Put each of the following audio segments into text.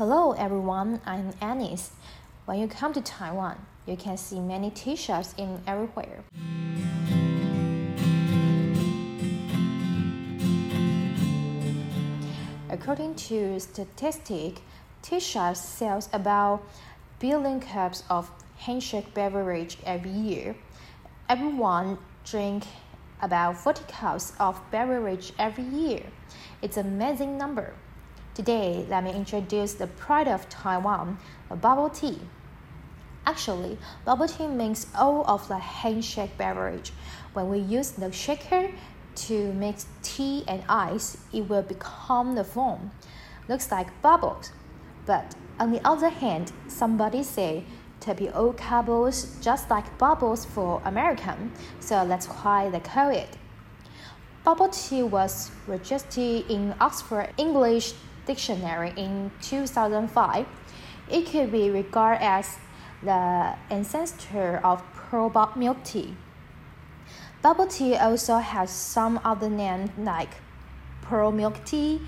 Hello everyone, I'm Anis. When you come to Taiwan, you can see many tea shops in everywhere. According to statistic, tea shops sells about billion cups of handshake beverage every year. Everyone drink about 40 cups of beverage every year. It's an amazing number. Today, let me introduce the pride of Taiwan, the bubble tea. Actually, bubble tea means all of the handshake beverage. When we use the shaker to mix tea and ice, it will become the foam. Looks like bubbles. But on the other hand, somebody say tapioca bubbles just like bubbles for American, so that's why they call it. Bubble tea was registered in Oxford English Dictionary in 2005, it could be regarded as the ancestor of pearl milk tea. Bubble tea also has some other names like pearl milk tea,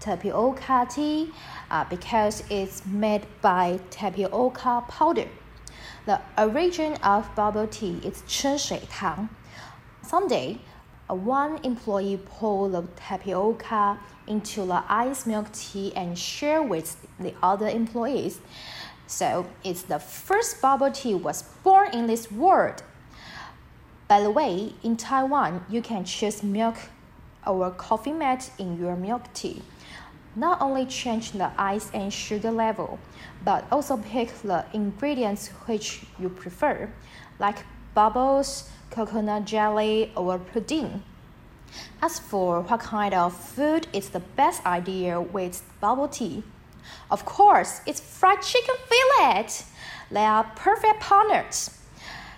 tapioca tea, uh, because it's made by tapioca powder. The origin of bubble tea is Chun Shui Tang. Someday, one employee poured the tapioca into the ice milk tea and shared with the other employees. So it's the first bubble tea was born in this world. By the way, in Taiwan, you can choose milk or coffee mate in your milk tea. Not only change the ice and sugar level, but also pick the ingredients which you prefer, like bubbles, coconut jelly, or pudding. As for what kind of food is the best idea with bubble tea, of course, it's fried chicken fillet. They are perfect partners.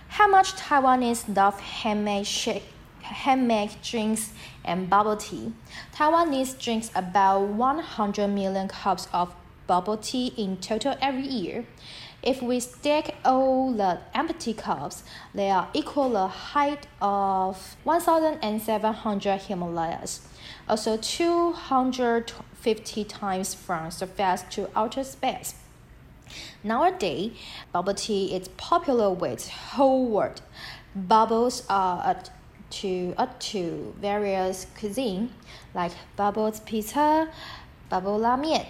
How much Taiwanese love handmade shake, handmade drinks and bubble tea? Taiwanese drinks about 100 million cups of bubble tea in total every year. If we stack all the empty cups, they are equal the height of 1,700 Himalayas, also 250 times from surface to outer space. Nowadays, bubble tea is popular with whole world. Bubbles are up to up to various cuisine like bubbles pizza, bubble ramen,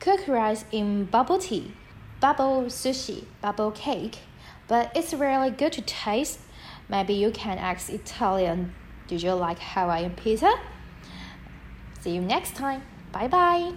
cooked rice in bubble tea bubble sushi, bubble cake, but it's really good to taste. Maybe you can ask Italian, do you like Hawaiian pizza? See you next time. Bye bye.